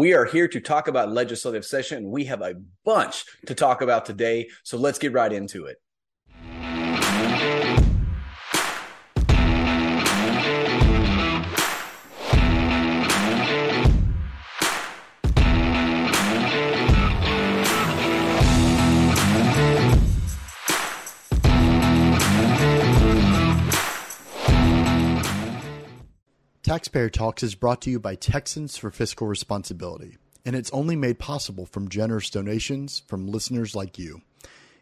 We are here to talk about legislative session. We have a bunch to talk about today, so let's get right into it. Taxpayer Talks is brought to you by Texans for Fiscal Responsibility, and it's only made possible from generous donations from listeners like you.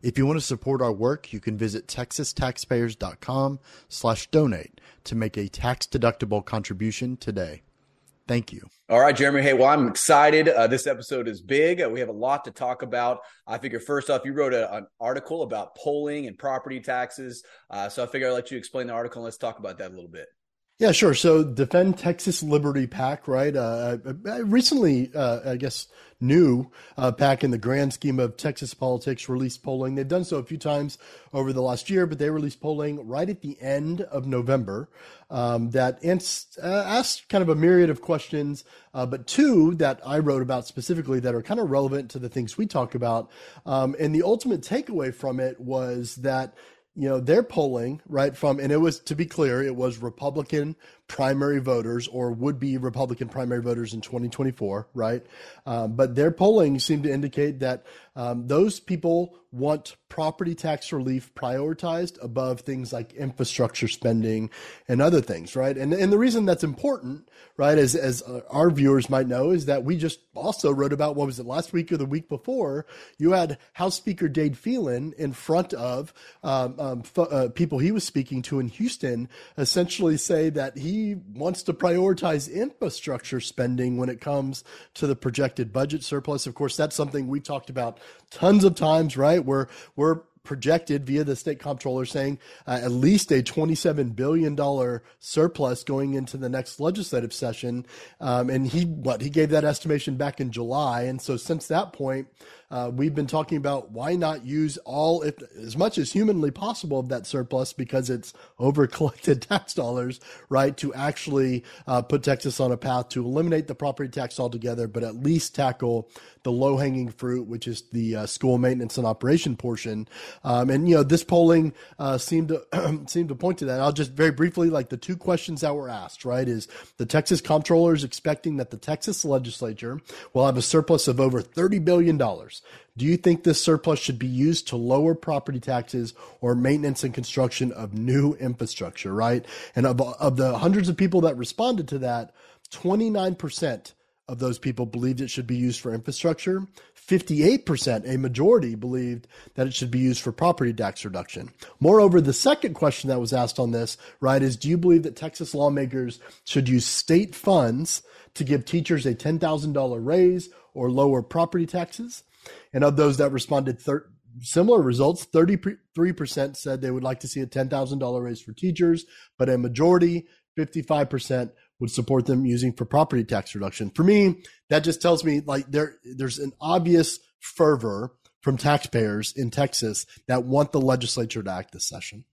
If you want to support our work, you can visit texastaxpayers.com slash donate to make a tax-deductible contribution today. Thank you. All right, Jeremy. Hey, well, I'm excited. Uh, this episode is big. Uh, we have a lot to talk about. I figure first off, you wrote a, an article about polling and property taxes. Uh, so I figure I'll let you explain the article and let's talk about that a little bit. Yeah, sure. So Defend Texas Liberty PAC, right? Uh, recently, uh, I guess, new uh, in the grand scheme of Texas politics released polling. They've done so a few times over the last year, but they released polling right at the end of November um, that ans- uh, asked kind of a myriad of questions, uh, but two that I wrote about specifically that are kind of relevant to the things we talk about. Um, and the ultimate takeaway from it was that you know, they're polling right from, and it was to be clear, it was Republican primary voters or would be Republican primary voters in 2024, right? Um, but their polling seemed to indicate that um, those people want property tax relief prioritized above things like infrastructure spending and other things, right? And and the reason that's important, right, as as our viewers might know, is that we just also wrote about what was it last week or the week before? You had House Speaker Dade Phelan in front of um, um, f- uh, people he was speaking to in Houston, essentially say that he wants to prioritize infrastructure spending when it comes to the projected budget surplus. Of course, that's something we talked about tons of times, right? Where we're projected via the state comptroller saying uh, at least a $27 billion surplus going into the next legislative session. Um, and he, what, he gave that estimation back in July. And so since that point, uh, we've been talking about why not use all, if, as much as humanly possible of that surplus because it's over collected tax dollars, right, to actually uh, put Texas on a path to eliminate the property tax altogether, but at least tackle the low hanging fruit, which is the uh, school maintenance and operation portion. Um, and you know, this polling uh, seemed to seemed to point to that. I'll just very briefly, like the two questions that were asked, right, is the Texas comptroller is expecting that the Texas legislature will have a surplus of over thirty billion Do you think this surplus should be used to lower property taxes or maintenance and construction of new infrastructure, right? And of, of the hundreds of people that responded to that, 29% of those people believed it should be used for infrastructure. 58%, a majority, believed that it should be used for property tax reduction. Moreover, the second question that was asked on this, right, is do you believe that Texas lawmakers should use state funds to give teachers a $10,000 raise or lower property taxes? And of those that responded, thir- similar results 33% said they would like to see a $10,000 raise for teachers, but a majority, 55%, would support them using for property tax reduction. For me, that just tells me like there there's an obvious fervor from taxpayers in Texas that want the legislature to act this session.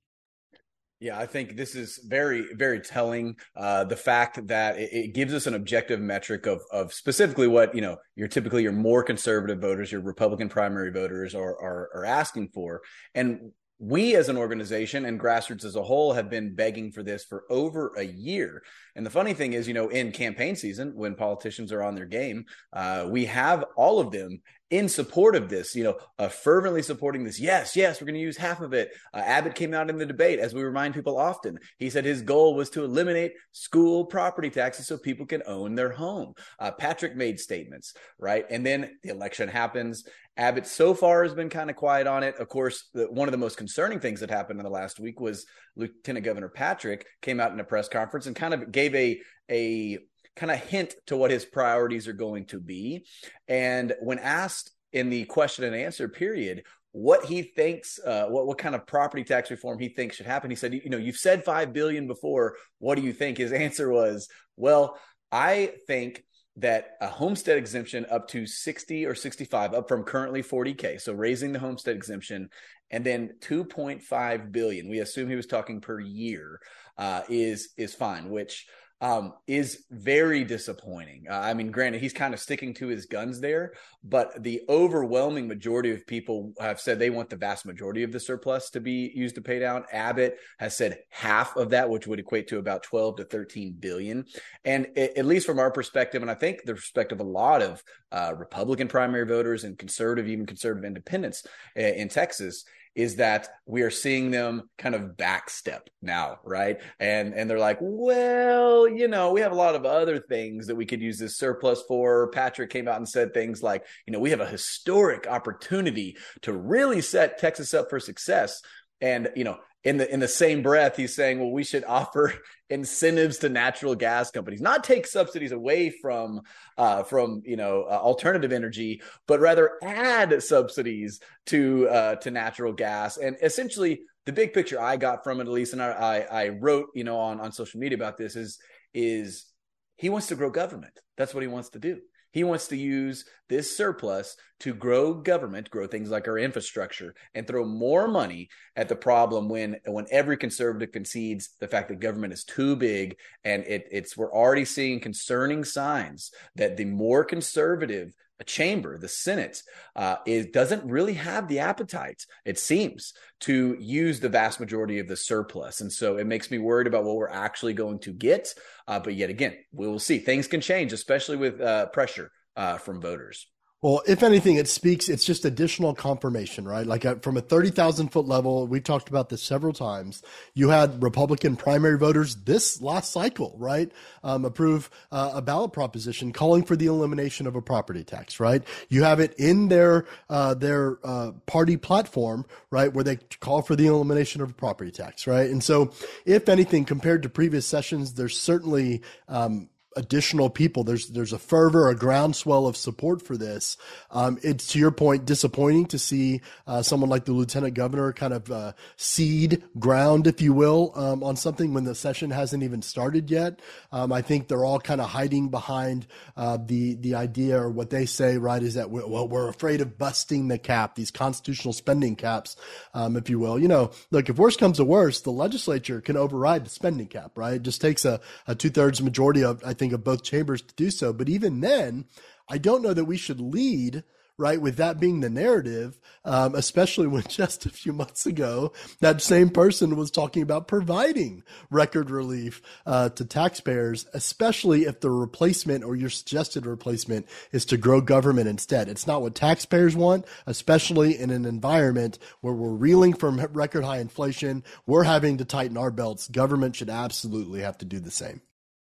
Yeah, I think this is very, very telling. Uh, the fact that it, it, gives us an objective metric of of specifically what you know your typically your more conservative voters, your Republican primary voters are are, are asking for, and we as an organization and grassroots as a whole have been begging for this for over a year. And the funny thing is, you know, in campaign season, when politicians are on their game, uh, we have all of them in support of this, you know, uh, fervently supporting this. Yes, yes, we're going to use half of it. Uh, Abbott came out in the debate, as we remind people often. He said his goal was to eliminate school property taxes so people can own their home. Uh, Patrick made statements, right? And then the election happens. Abbott so far has been kind of quiet on it. Of course, the, one of the most concerning things that happened in the last week was Lieutenant Governor Patrick came out in a press conference and kind of gave a a kind of hint to what his priorities are going to be. And when asked in the question and answer period, what he thinks, uh, what what kind of property tax reform he thinks should happen, he said, you know, you've said five billion before. What do you think? His answer was, well, I think that a homestead exemption up to 60 or 65 up from currently 40k so raising the homestead exemption and then 2.5 billion we assume he was talking per year uh, is is fine which um, is very disappointing. Uh, I mean, granted, he's kind of sticking to his guns there, but the overwhelming majority of people have said they want the vast majority of the surplus to be used to pay down. Abbott has said half of that, which would equate to about 12 to 13 billion. And it, at least from our perspective, and I think the perspective of a lot of uh, Republican primary voters and conservative, even conservative independents uh, in Texas, is that we are seeing them kind of backstep now, right? And and they're like, well, you know, we have a lot of other things that we could use this surplus for. Patrick came out and said things like, you know, we have a historic opportunity to really set Texas up for success. And you know, in the in the same breath, he's saying, well, we should offer incentives to natural gas companies, not take subsidies away from uh, from you know uh, alternative energy, but rather add subsidies to uh, to natural gas. And essentially, the big picture I got from it, at least, and I, I, I wrote you know on on social media about this is is he wants to grow government. That's what he wants to do. He wants to use this surplus to grow government, grow things like our infrastructure, and throw more money at the problem when when every conservative concedes the fact that government is too big and it, it's we're already seeing concerning signs that the more conservative chamber, the Senate, uh, doesn't really have the appetite, it seems, to use the vast majority of the surplus. And so it makes me worried about what we're actually going to get. Uh, but yet again, we will see. Things can change, especially with uh, pressure uh, from voters. Well, if anything, it speaks, it's just additional confirmation, right? Like uh, from a 30,000 foot level, we've talked about this several times. You had Republican primary voters this last cycle, right? Um, approve uh, a ballot proposition calling for the elimination of a property tax, right? You have it in their, uh, their, uh, party platform, right? Where they call for the elimination of a property tax, right? And so if anything, compared to previous sessions, there's certainly, um, additional people. There's there's a fervor, a groundswell of support for this. Um, it's to your point, disappointing to see uh, someone like the lieutenant governor kind of uh, cede ground, if you will, um, on something when the session hasn't even started yet. Um, I think they're all kind of hiding behind uh, the the idea or what they say, right, is that we're, well we're afraid of busting the cap, these constitutional spending caps, um, if you will. You know, look, if worse comes to worse, the legislature can override the spending cap, right? It just takes a, a two thirds majority of I think think, of both chambers to do so. But even then, I don't know that we should lead right? With that being the narrative, um, especially when just a few months ago, that same person was talking about providing record relief uh, to taxpayers, especially if the replacement or your suggested replacement is to grow government instead. It's not what taxpayers want, especially in an environment where we're reeling from record high inflation. We're having to tighten our belts. Government should absolutely have to do the same.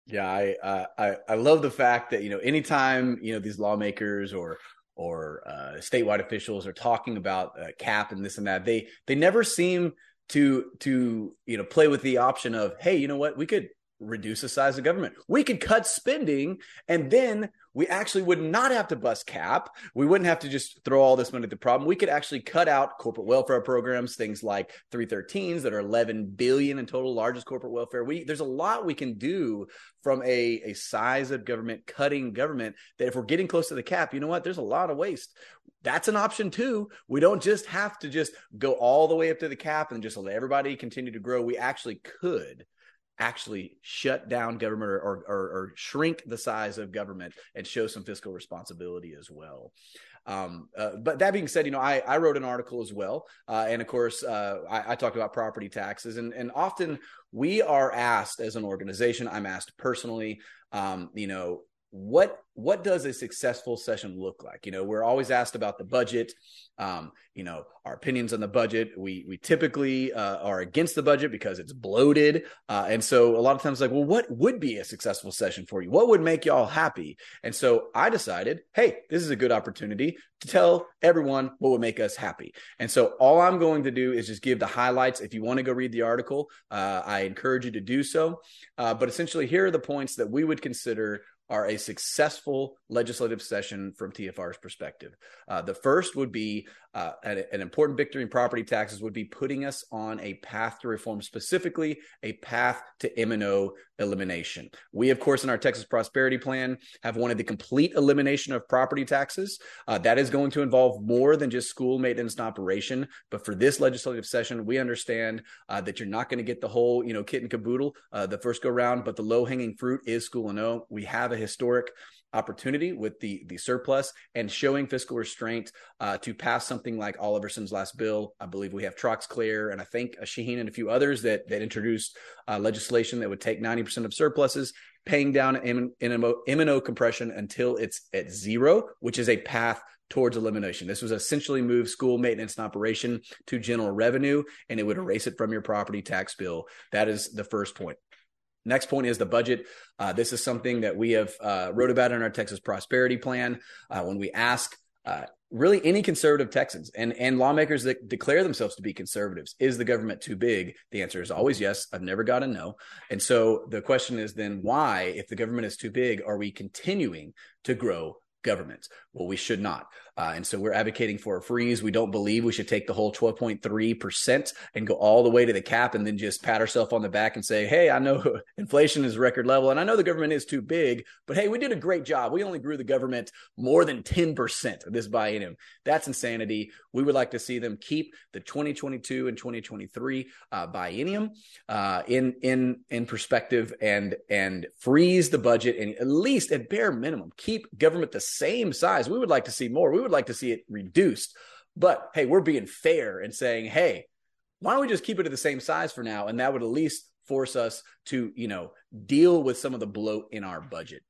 Yeah, I, uh, I I love the fact that you know anytime you know these lawmakers or or uh, statewide officials are talking about uh, cap and this and that, they they never seem to to you know play with the option of hey, you know what, we could reduce the size of government. We could cut spending and then we actually would not have to bust cap. We wouldn't have to just throw all this money at the problem. We could actually cut out corporate welfare programs, things like 313s that are 11 billion in total, largest corporate welfare. We there's a lot we can do from a, a size of government, cutting government that if we're getting close to the cap, you know what? There's a lot of waste. That's an option too. We don't just have to just go all the way up to the cap and just let everybody continue to grow. We actually could actually shut down government or, or, or, shrink the size of government and show some fiscal responsibility as well. Um, uh, but that being said, you know, I, I wrote an article as well. Uh, and of course, uh, I, I, talked about property taxes. And, and often we are asked as an organization, I'm asked personally, um, you know, what what does a successful session look like? You know we're always asked about the budget. Um, you know our opinions on the budget. We we typically uh, are against the budget because it's bloated. Uh, and so a lot of times like well what would be a successful session for you? What would make y'all happy? And so i decided hey this is a good opportunity to tell everyone what would make us happy. And so all i'm going to do is just give the highlights. If you want to go read the article uh, i encourage you to do so. Uh, but essentially here are the points that we would consider are a successful legislative session from TFR's perspective. Uh, the first would be uh, an, an, important victory in property taxes would be putting us on a path to reform, specifically a path to M&O elimination. We, of course, in our Texas Prosperity Plan have wanted the complete elimination of property taxes. Uh, that is going to involve more than just school maintenance and operation. But for this legislative session, we understand uh, that you're not going to get the whole, you know, kit and caboodle uh, the first go round, but the low hanging fruit is school and O. We have a historic opportunity with the the surplus and showing fiscal restraint uh, to pass something like Oliverson's last bill. I believe we have Troxclair and I think Shaheen and a few others that that introduced uh, legislation that would take 90% of surpluses, paying down M- and O compression until it's at zero, which is a path towards elimination. This was essentially move school maintenance and operation to general revenue, and it would erase it from your property tax bill. That is the first point. Next point is the budget. Uh, this is something that we have uh, wrote about in our Texas Prosperity Plan. Uh, when we ask uh, really any conservative Texans and and lawmakers that declare themselves to be conservatives, is the government too big? The answer is always yes. I've never got a no. And so the question is then why, if the government is too big, are we continuing to grow government? Well, we should not. Uh, and so we're advocating for a freeze. We don't believe we should take the whole 12.3% and go all the way to the cap and then just pat ourselves on the back and say, hey, I know inflation is record level and I know the government is too big, but hey, we did a great job. We only grew the government more than 10% of this biennium. That's insanity. We would like to see them keep the 2022 and 2023 uh, biennium uh, in in in perspective and and freeze the budget and at least at bare minimum keep government the same size. We would like to see more. We would like to see it reduced. But hey, we're being fair and saying, hey, why don't we just keep it at the same size for now? And that would at least force us to, you know, deal with some of the bloat in our budget.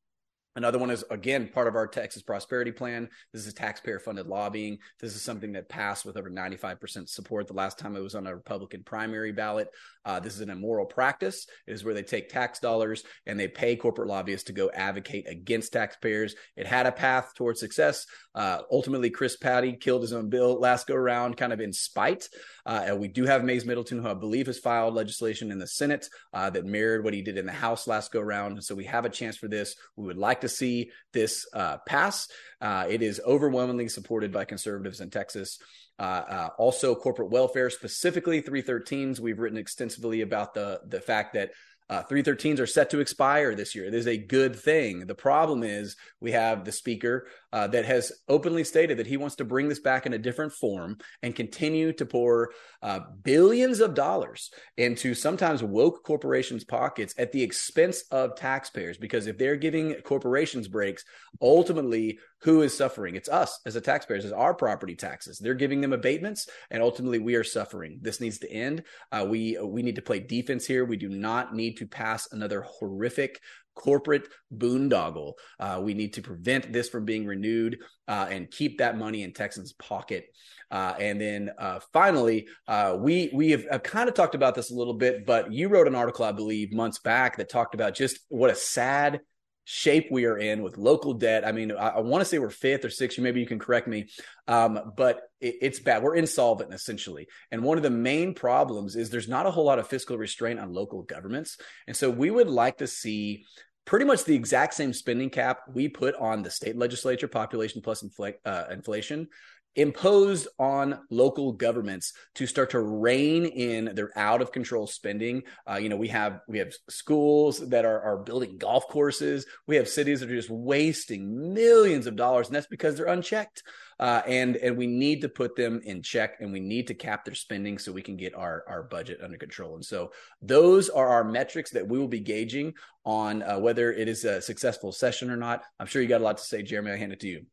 Another one is again part of our Texas Prosperity Plan. This is taxpayer funded lobbying. This is something that passed with over 95% support the last time it was on a Republican primary ballot. Uh, this is an immoral practice. It is where they take tax dollars and they pay corporate lobbyists to go advocate against taxpayers. It had a path towards success. Uh, ultimately, Chris Paddie killed his own bill last go around, kind of in spite. Uh, and we do have Mayes Middleton, who I believe has filed legislation in the Senate uh, that mirrored what he did in the House last go around. So we have a chance for this. We would like to see this uh, pass. Uh, it is overwhelmingly supported by conservatives in Texas. Uh, uh, also, corporate welfare, specifically 313s. We've written extensively about the the fact that uh, 313s are set to expire this year. It is a good thing. The problem is we have the speaker uh, that has openly stated that he wants to bring this back in a different form and continue to pour uh, billions of dollars into sometimes woke corporations' pockets at the expense of taxpayers. Because if they're giving corporations breaks, ultimately, who is suffering? It's us as the taxpayers, it's our property taxes. They're giving them abatements, and ultimately, we are suffering. This needs to end. Uh, we we need to play defense here. We do not need to pass another horrific corporate boondoggle. Uh, we need to prevent this from being renewed uh, and keep that money in Texans' pocket. Uh, and then uh, finally, uh, we we have, have kind of talked about this a little bit, but you wrote an article, I believe, months back that talked about just what a sad shape we are in with local debt. I mean, I, I want to say we're fifth or sixth. Maybe you can correct me, um, but it, it's bad. We're insolvent essentially, and one of the main problems is there's not a whole lot of fiscal restraint on local governments, and so we would like to see pretty much the exact same spending cap we put on the state legislature population plus infl- uh, inflation imposed on local governments to start to rein in their out of control spending. Uh, you know, we have we have schools that are, are building golf courses. We have cities that are just wasting millions of dollars, and that's because they're unchecked. Uh, and and we need to put them in check, and we need to cap their spending so we can get our our budget under control. And so those are our metrics that we will be gauging on uh, whether it is a successful session or not. I'm sure you got a lot to say, Jeremy. I hand it to you.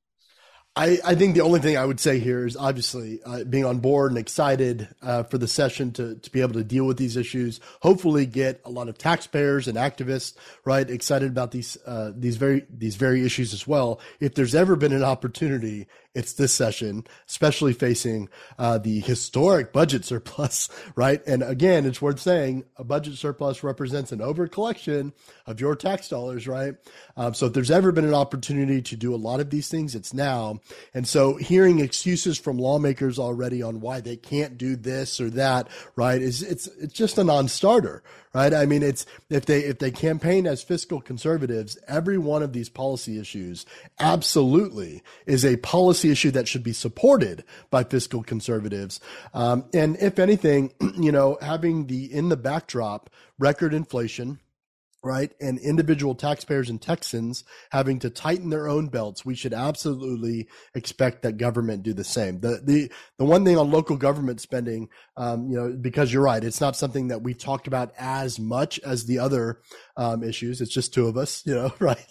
I, I think the only thing I would say here is obviously uh, being on board and excited uh, for the session to, to be able to deal with these issues. Hopefully, get a lot of taxpayers and activists right excited about these uh, these very these very issues as well. If there's ever been an opportunity it's this session, especially facing uh, the historic budget surplus, right? And again, it's worth saying a budget surplus represents an over collection of your tax dollars, right? Um, so if there's ever been an opportunity to do a lot of these things, it's now. And so hearing excuses from lawmakers already on why they can't do this or that, right, is it's it's just a non-starter, right? I mean, it's if they if they campaign as fiscal conservatives, every one of these policy issues absolutely is a policy issue that should be supported by fiscal conservatives. Um, and if anything, you know, having the in the backdrop record inflation right? And individual taxpayers and Texans having to tighten their own belts, we should absolutely expect that government do the same. The the the one thing on local government spending, um, you know, because you're right, it's not something that we talked about as much as the other um, issues. It's just two of us, you know, right,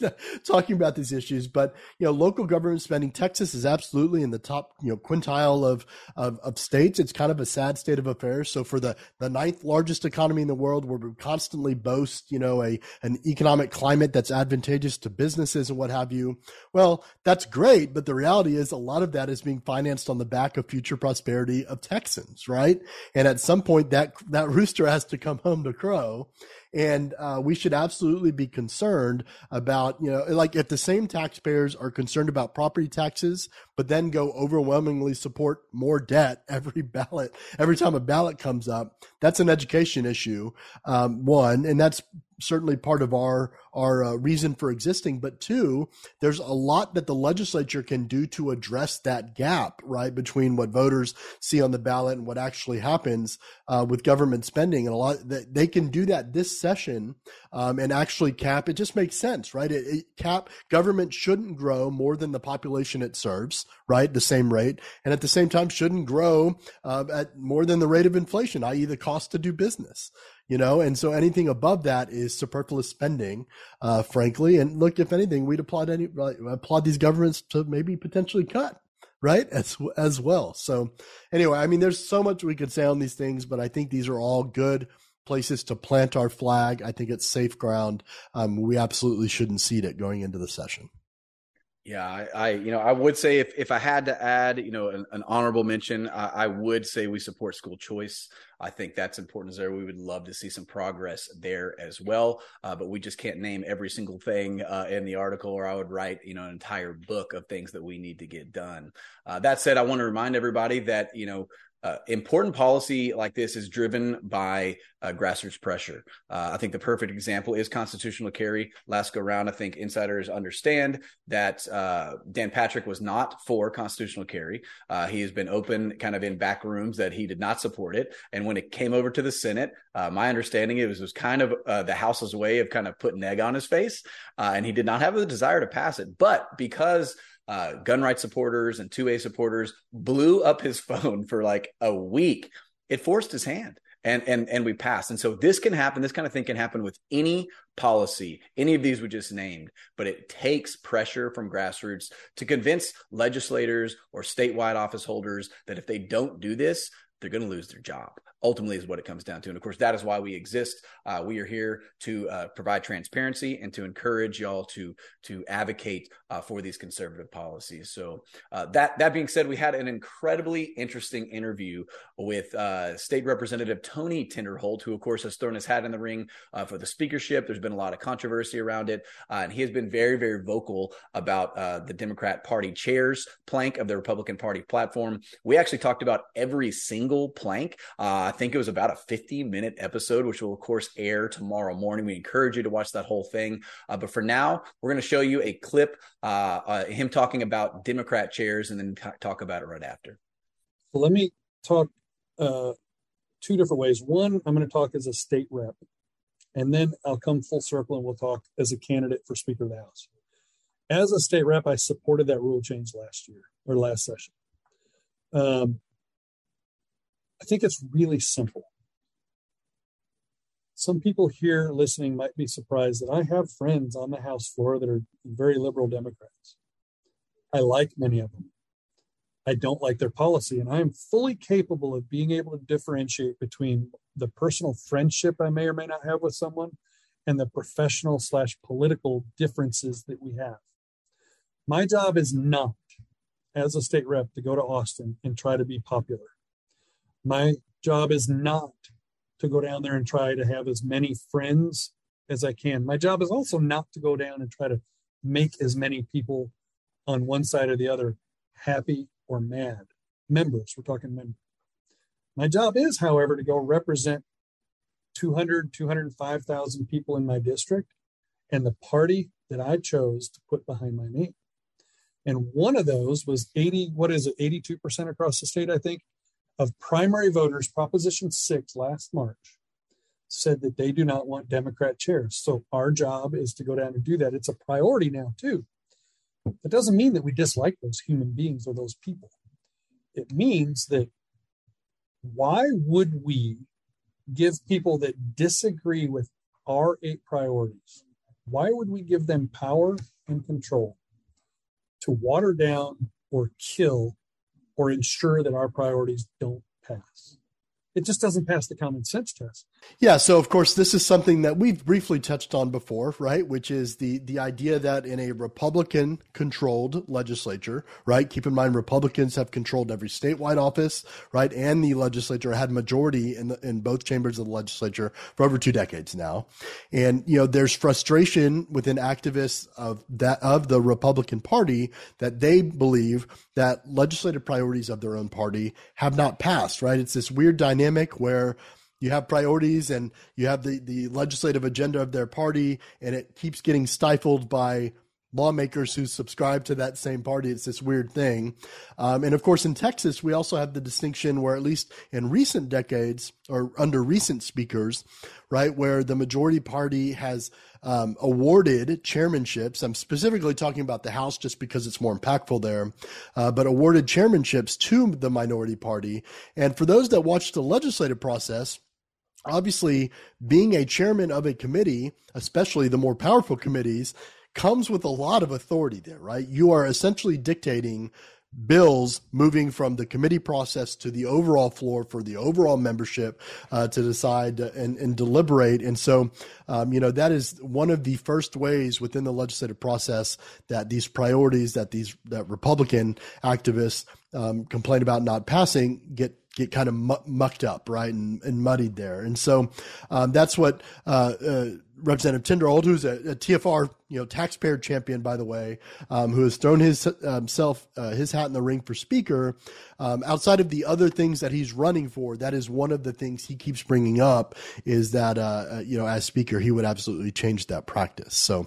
talking about these issues. But you know, local government spending, Texas is absolutely in the top, you know, quintile of of, of states. It's kind of a sad state of affairs. So for the the ninth largest economy in the world, where we constantly boast, you know, a an economic climate that's advantageous to businesses and what have you. Well, that's great, but the reality is a lot of that is being financed on the back of future prosperity of Texans, right? And at some point that that rooster has to come home to crow. And uh, we should absolutely be concerned about, you know, like if the same taxpayers are concerned about property taxes, but then go overwhelmingly support more debt every ballot, every time a ballot comes up, that's an education issue. Um, one, and that's certainly part of our our uh, reason for existing but two there's a lot that the legislature can do to address that gap right between what voters see on the ballot and what actually happens uh, with government spending and a lot that they can do that this session um, and actually cap. It just makes sense right? It, it, cap government shouldn't grow more than the population it serves right the same rate and at the same time shouldn't grow uh, at more than the rate of inflation i.e the cost to do business you know, and so anything above that is superfluous spending, uh, frankly. And look, if anything, we'd applaud any applaud these governments to maybe potentially cut right as as well. So anyway, I mean, there's so much we could say on these things, but I think these are all good places to plant our flag. I think it's safe ground. Um, we absolutely shouldn't cede it going into the session. Yeah, I, I, you know, I would say if if I had to add, you know, an, an honorable mention, I, I, would say we support school choice. I think that's important as there. We would love to see some progress there as well, uh, but we just can't name every single thing uh, in the article, or I would write, you know, an entire book of things that we need to get done. Uh, that said, I want to remind everybody that you know uh, important policy like this is driven by uh, grassroots pressure. Uh, I think the perfect example is constitutional carry. Last go round, I think insiders understand that uh, Dan Patrick was not for constitutional carry. Uh, he has been open, kind of in back rooms, that he did not support it. And when it came over to the Senate, uh, my understanding it was was kind of the House's way of kind of putting egg on his face, and he did not have the desire to pass it. But because uh, gun rights supporters and 2A supporters blew up his phone for like a week. It forced his hand and and and we passed. And so this can happen. This kind of thing can happen with any policy, any of these we just named. But it takes pressure from grassroots to convince legislators or statewide office holders that if they don't do this, they're going to lose their job ultimately is what it comes down to. And of course, that is why we exist. Uh, we are here to uh, provide transparency and to encourage y'all to to advocate uh, for these conservative policies. So uh, that that being said, we had an incredibly interesting interview with uh, State Representative Tony Tinderholt, who of course has thrown his hat in the ring uh, for the speakership. There's been a lot of controversy around it, and he has been very very vocal about the Democrat Party chair's plank of the Republican Party platform. We actually talked about every single plank. I think it was about a 50 minute episode, which will, of course, air tomorrow morning. We encourage you to watch that whole thing. Uh, but for now, we're going to show you a clip, uh, uh, him talking about Democrat chairs, and then t- talk about it right after. Well, let me talk uh, two different ways. One, I'm going to talk as a state rep, and then I'll come full circle and we'll talk as a candidate for Speaker of the House. As a state rep, I supported that rule change last year or last session. Um, I think it's really simple. Some people here listening might be surprised that I have friends on the House floor that are very liberal Democrats. I like many of them. I don't like their policy, and I am fully capable of being able to differentiate between the personal friendship I may or may not have with someone and the professional slash political differences that we have. My job is not, as a state rep, to go to Austin and try to be popular. My job is not to go down there and try to have as many friends as I can. My job is also not to go down and try to make as many people on one side or the other happy or mad. Members, we're talking members. My job is, however, to go represent 200, 205,000 people in my district and the party that I chose to put behind my name. And one of those was 80, what is it, 82% across the state, I think, of primary voters, Proposition 6 last March, said that they do not want Democrat chairs. So our job is to go down and do that. It's a priority now, too. That doesn't mean that we dislike those human beings or those people. It means that why would we give people that disagree with our eight priorities, why would we give them power and control to water down or kill or ensure that our priorities don't pass? It just doesn't pass the common sense test. Yeah, so of course this is something that we've briefly touched on before, right? Which is the the idea that in a Republican controlled legislature, right? Keep in mind Republicans have controlled every statewide office, right? And the legislature had majority in the, in both chambers of the legislature for over 2 decades now. And you know, there's frustration within activists of that of the Republican Party that they believe that legislative priorities of their own party have not passed, right? It's this weird dynamic where you have priorities and you have the, the legislative agenda of their party and it keeps getting stifled by lawmakers who subscribe to that same party. It's this weird thing. Um, and of course, in Texas, we also have the distinction where, at least in recent decades or under recent speakers, right, where the majority party has um, awarded chairmanships. I'm specifically talking about the House just because it's more impactful there, uh, but awarded chairmanships to the minority party. And for those that watch the legislative process, obviously being a chairman of a committee, especially the more powerful committees, comes with a lot of authority there, right? You are essentially dictating bills moving from the committee process to the overall floor for the overall membership uh, to decide and, and, deliberate. And so, um, you know, that is one of the first ways within the legislative process that these priorities that these that Republican activists um, complain about not passing get get kind of mucked up, right, and, and muddied there. And so um, that's what uh, uh, Representative Tinderholt, who's a, a, TFR, you know, taxpayer champion, by the way, um, who has thrown his himself uh, his hat in the ring for Speaker. Um, outside of the other things that he's running for, that is one of the things he keeps bringing up is that uh, uh, you know, as Speaker, he would absolutely change that practice. So.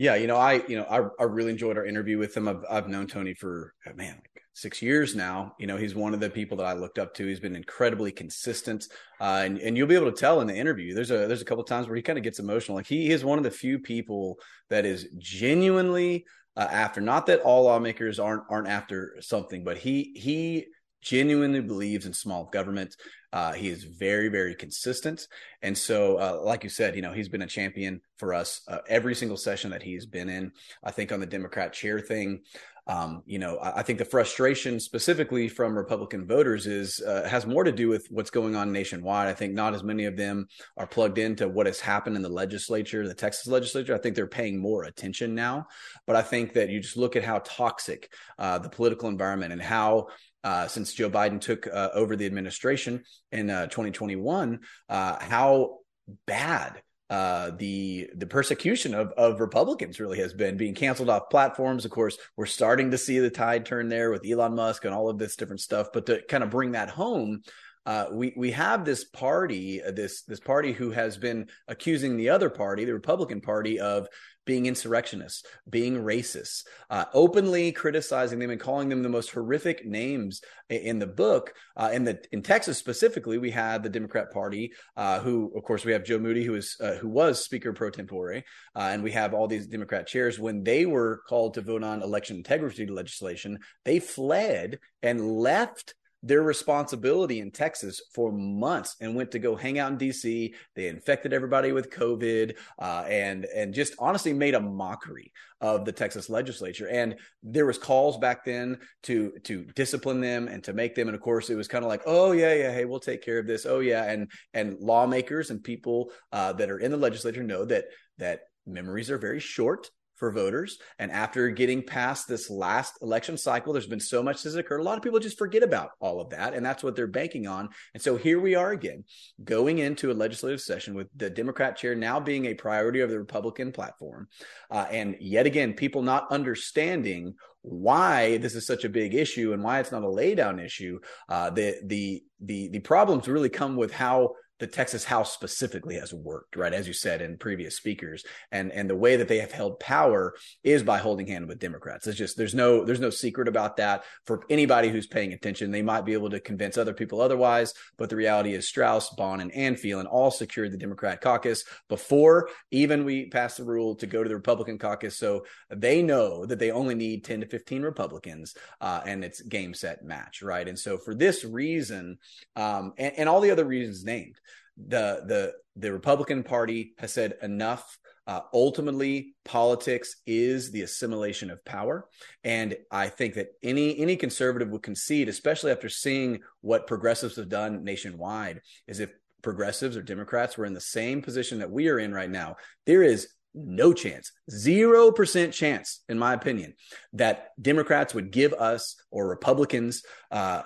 Yeah, you know, I you know I, I really enjoyed our interview with him. I've I've known Tony for man six years now. You know, he's one of the people that I looked up to. He's been incredibly consistent, uh, and and you'll be able to tell in the interview. There's a there's a couple times where he kind of gets emotional. Like he is one of the few people that is genuinely uh, after. Not that all lawmakers aren't aren't after something, but he he genuinely believes in small government. Uh, he is very, very consistent. And so, uh, like you said, you know, he's been a champion for us uh, every single session that he's been in. I think on the Democrat chair thing, um, you know, I, I, think the frustration specifically from Republican voters is uh, has more to do with what's going on nationwide. I think not as many of them are plugged into what has happened in the legislature, the Texas legislature. I think they're paying more attention now. But I think that you just look at how toxic uh, the political environment and how uh, since Joe Biden took uh, over the administration in uh, 2021, uh, how bad uh, the the persecution of of Republicans really has been being canceled off platforms. Of course, we're starting to see the tide turn there with Elon Musk and all of this different stuff. But to kind of bring that home, uh, we we have this party, uh, this this party who has been accusing the other party, the Republican Party, of being insurrectionists, being racist, uh, openly criticizing them and calling them the most horrific names in the book. Uh, in the in Texas specifically, we had the Democrat Party, uh, who of course we have Joe Moody, who is uh, who was Speaker pro tempore, uh, and we have all these Democrat chairs. When they were called to vote on election integrity legislation, they fled and left their responsibility in Texas for months and went to go hang out in DC. They infected everybody with COVID uh, and and just honestly made a mockery of the Texas legislature. And there was calls back then to to discipline them and to make them. And of course, it was kind of like, oh yeah, yeah, hey, we'll take care of this. Oh yeah, and and lawmakers and people uh, that are in the legislature know that that memories are very short for voters. And after getting past this last election cycle, there's been so much that's occurred. A lot of people just forget about all of that. And that's what they're banking on. And so here we are again, going into a legislative session with the Democrat chair now being a priority of the Republican platform. Uh, and yet again, people not understanding why this is such a big issue and why it's not a laydown issue. Uh, the the the the problems really come with how the Texas House specifically has worked, right? As you said in previous speakers, and and the way that they have held power is by holding hand with Democrats. It's just there's no there's no secret about that for anybody who's paying attention. They might be able to convince other people otherwise, but the reality is Straus, Bonnen, and Phelan all secured the Democrat caucus before even we passed the rule to go to the Republican caucus. So they know that they only need 10 to 15 Republicans, uh, and it's game set match, right? And so for this reason, um, and, and all the other reasons named the the the Republican Party has said enough. Uh, ultimately, politics is the assimilation of power, and I think that any any conservative would concede, especially after seeing what progressives have done nationwide, is if progressives or Democrats were in the same position that we are in right now, there is no chance, zero percent chance, in my opinion, that Democrats would give us or Republicans uh,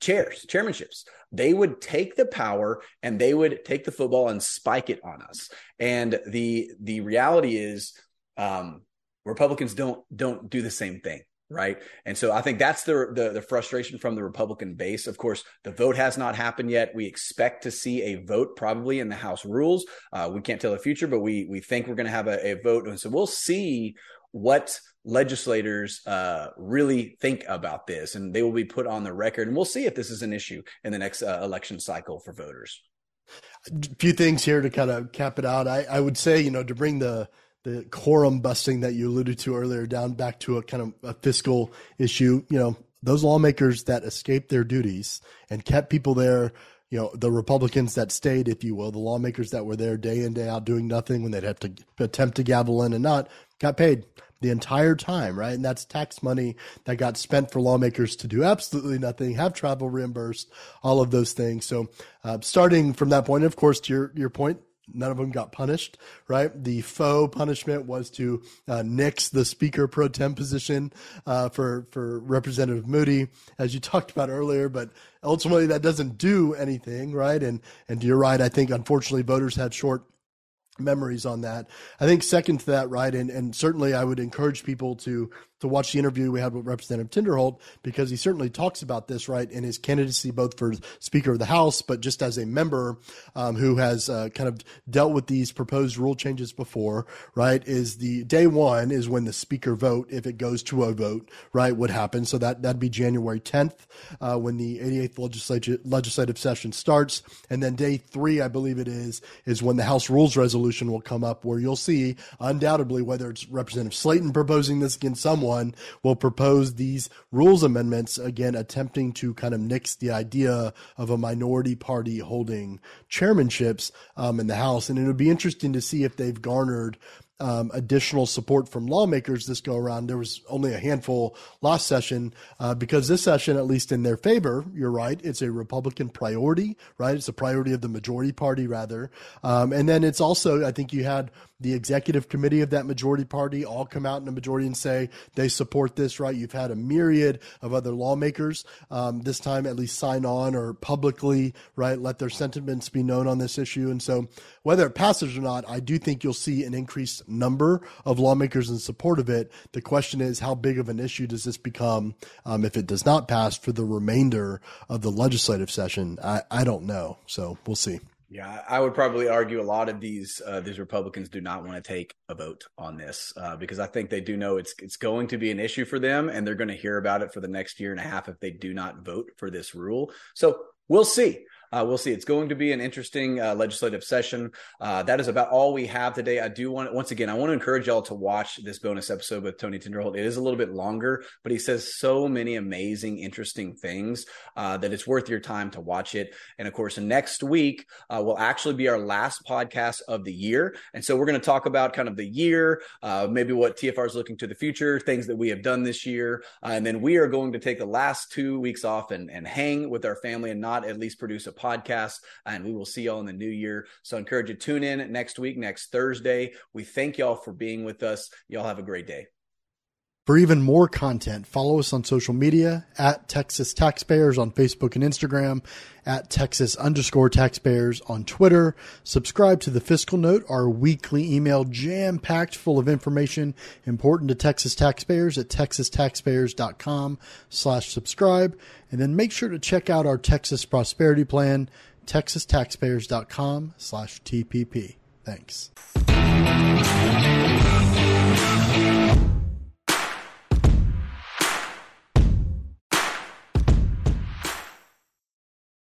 chairs, chairmanships. They would take the power and they would take the football and spike it on us. And the the reality is, um, Republicans don't don't do the same thing right? And so I think that's the, the, the frustration from the Republican base. Of course, the vote has not happened yet. We expect to see a vote probably in the House rules. Uh, we can't tell the future, but we we think we're going to have a, a vote, and so we'll see what legislators uh, really think about this, and they will be put on the record. And we'll see if this is an issue in the next uh, election cycle for voters. A few things here to kind of cap it out. I, I would say, you know, to bring the the quorum busting that you alluded to earlier down back to a kind of a fiscal issue. You know, those lawmakers that escaped their duties and kept people there you know the Republicans that stayed, if you will, the lawmakers that were there day in day out doing nothing when they'd have to attempt to gavel in and not got paid the entire time, right? And that's tax money that got spent for lawmakers to do absolutely nothing, have travel reimbursed, all of those things. So, uh, starting from that point, of course, to your your point, none of them got punished, right? The faux punishment was to uh, nix the Speaker pro tem position uh, for for Representative Moody, as you talked about earlier. But ultimately, that doesn't do anything, right? And and you're right. I think unfortunately, voters had short memories on that. I think second to that, right, and and certainly I would encourage people to to watch the interview we had with Representative Tinderholt because he certainly talks about this right in his candidacy both for Speaker of the House, but just as a member um, who has uh, kind of dealt with these proposed rule changes before. Right, is the day one is when the Speaker vote, if it goes to a vote, right, would happen. So that that'd be January 10th uh, when the 88th legislative legislative session starts, and then day three, I believe it is, is when the House Rules Resolution will come up, where you'll see undoubtedly whether it's Representative Slaton proposing this against someone one will propose these rules amendments, again, attempting to kind of nix the idea of a minority party holding chairmanships um, in the House. And it would be interesting to see if they've garnered um, additional support from lawmakers this go around. There was only a handful last session uh, because this session, at least in their favor, you're right, it's a Republican priority, right? It's a priority of the majority party, rather. Um, and then it's also, I think you had the executive committee of that majority party all come out in a majority and say they support this, right? You've had a myriad of other lawmakers um, this time at least sign on or publicly, right, let their sentiments be known on this issue. And so whether it passes or not, I do think you'll see an increased number of lawmakers in support of it. The question is, how big of an issue does this become um, if it does not pass for the remainder of the legislative session? I, I don't know. So we'll see. Yeah, I would probably argue a lot of these uh, these Republicans do not want to take a vote on this uh, because I think they do know it's it's going to be an issue for them, and they're going to hear about it for the next year and a half if they do not vote for this rule. So we'll see. Uh, we'll see. It's going to be an interesting uh, legislative session. Uh, that is about all we have today. I do want, once again, I want to encourage y'all to watch this bonus episode with Tony Tinderholt. It is a little bit longer, but he says so many amazing, interesting things uh, that it's worth your time to watch it. And of course, next week uh, will actually be our last podcast of the year. And so we're going to talk about kind of the year, uh, maybe what TFR is looking to the future, things that we have done this year. and then we are going to take the last two weeks off and, and hang with our family and not at least produce a podcast, and we will see y'all in the new year. So I encourage you to tune in next week, next Thursday. We thank y'all for being with us. Y'all have a great day. For even more content, follow us on social media at Texas Taxpayers on Facebook and Instagram, at Texas underscore taxpayers on Twitter. Subscribe to the Fiscal Note, our weekly email jam packed full of information important to Texas taxpayers at texastaxpayers.com slash subscribe. And then make sure to check out our Texas Prosperity Plan, texastaxpayers.com slash TPP. Thanks.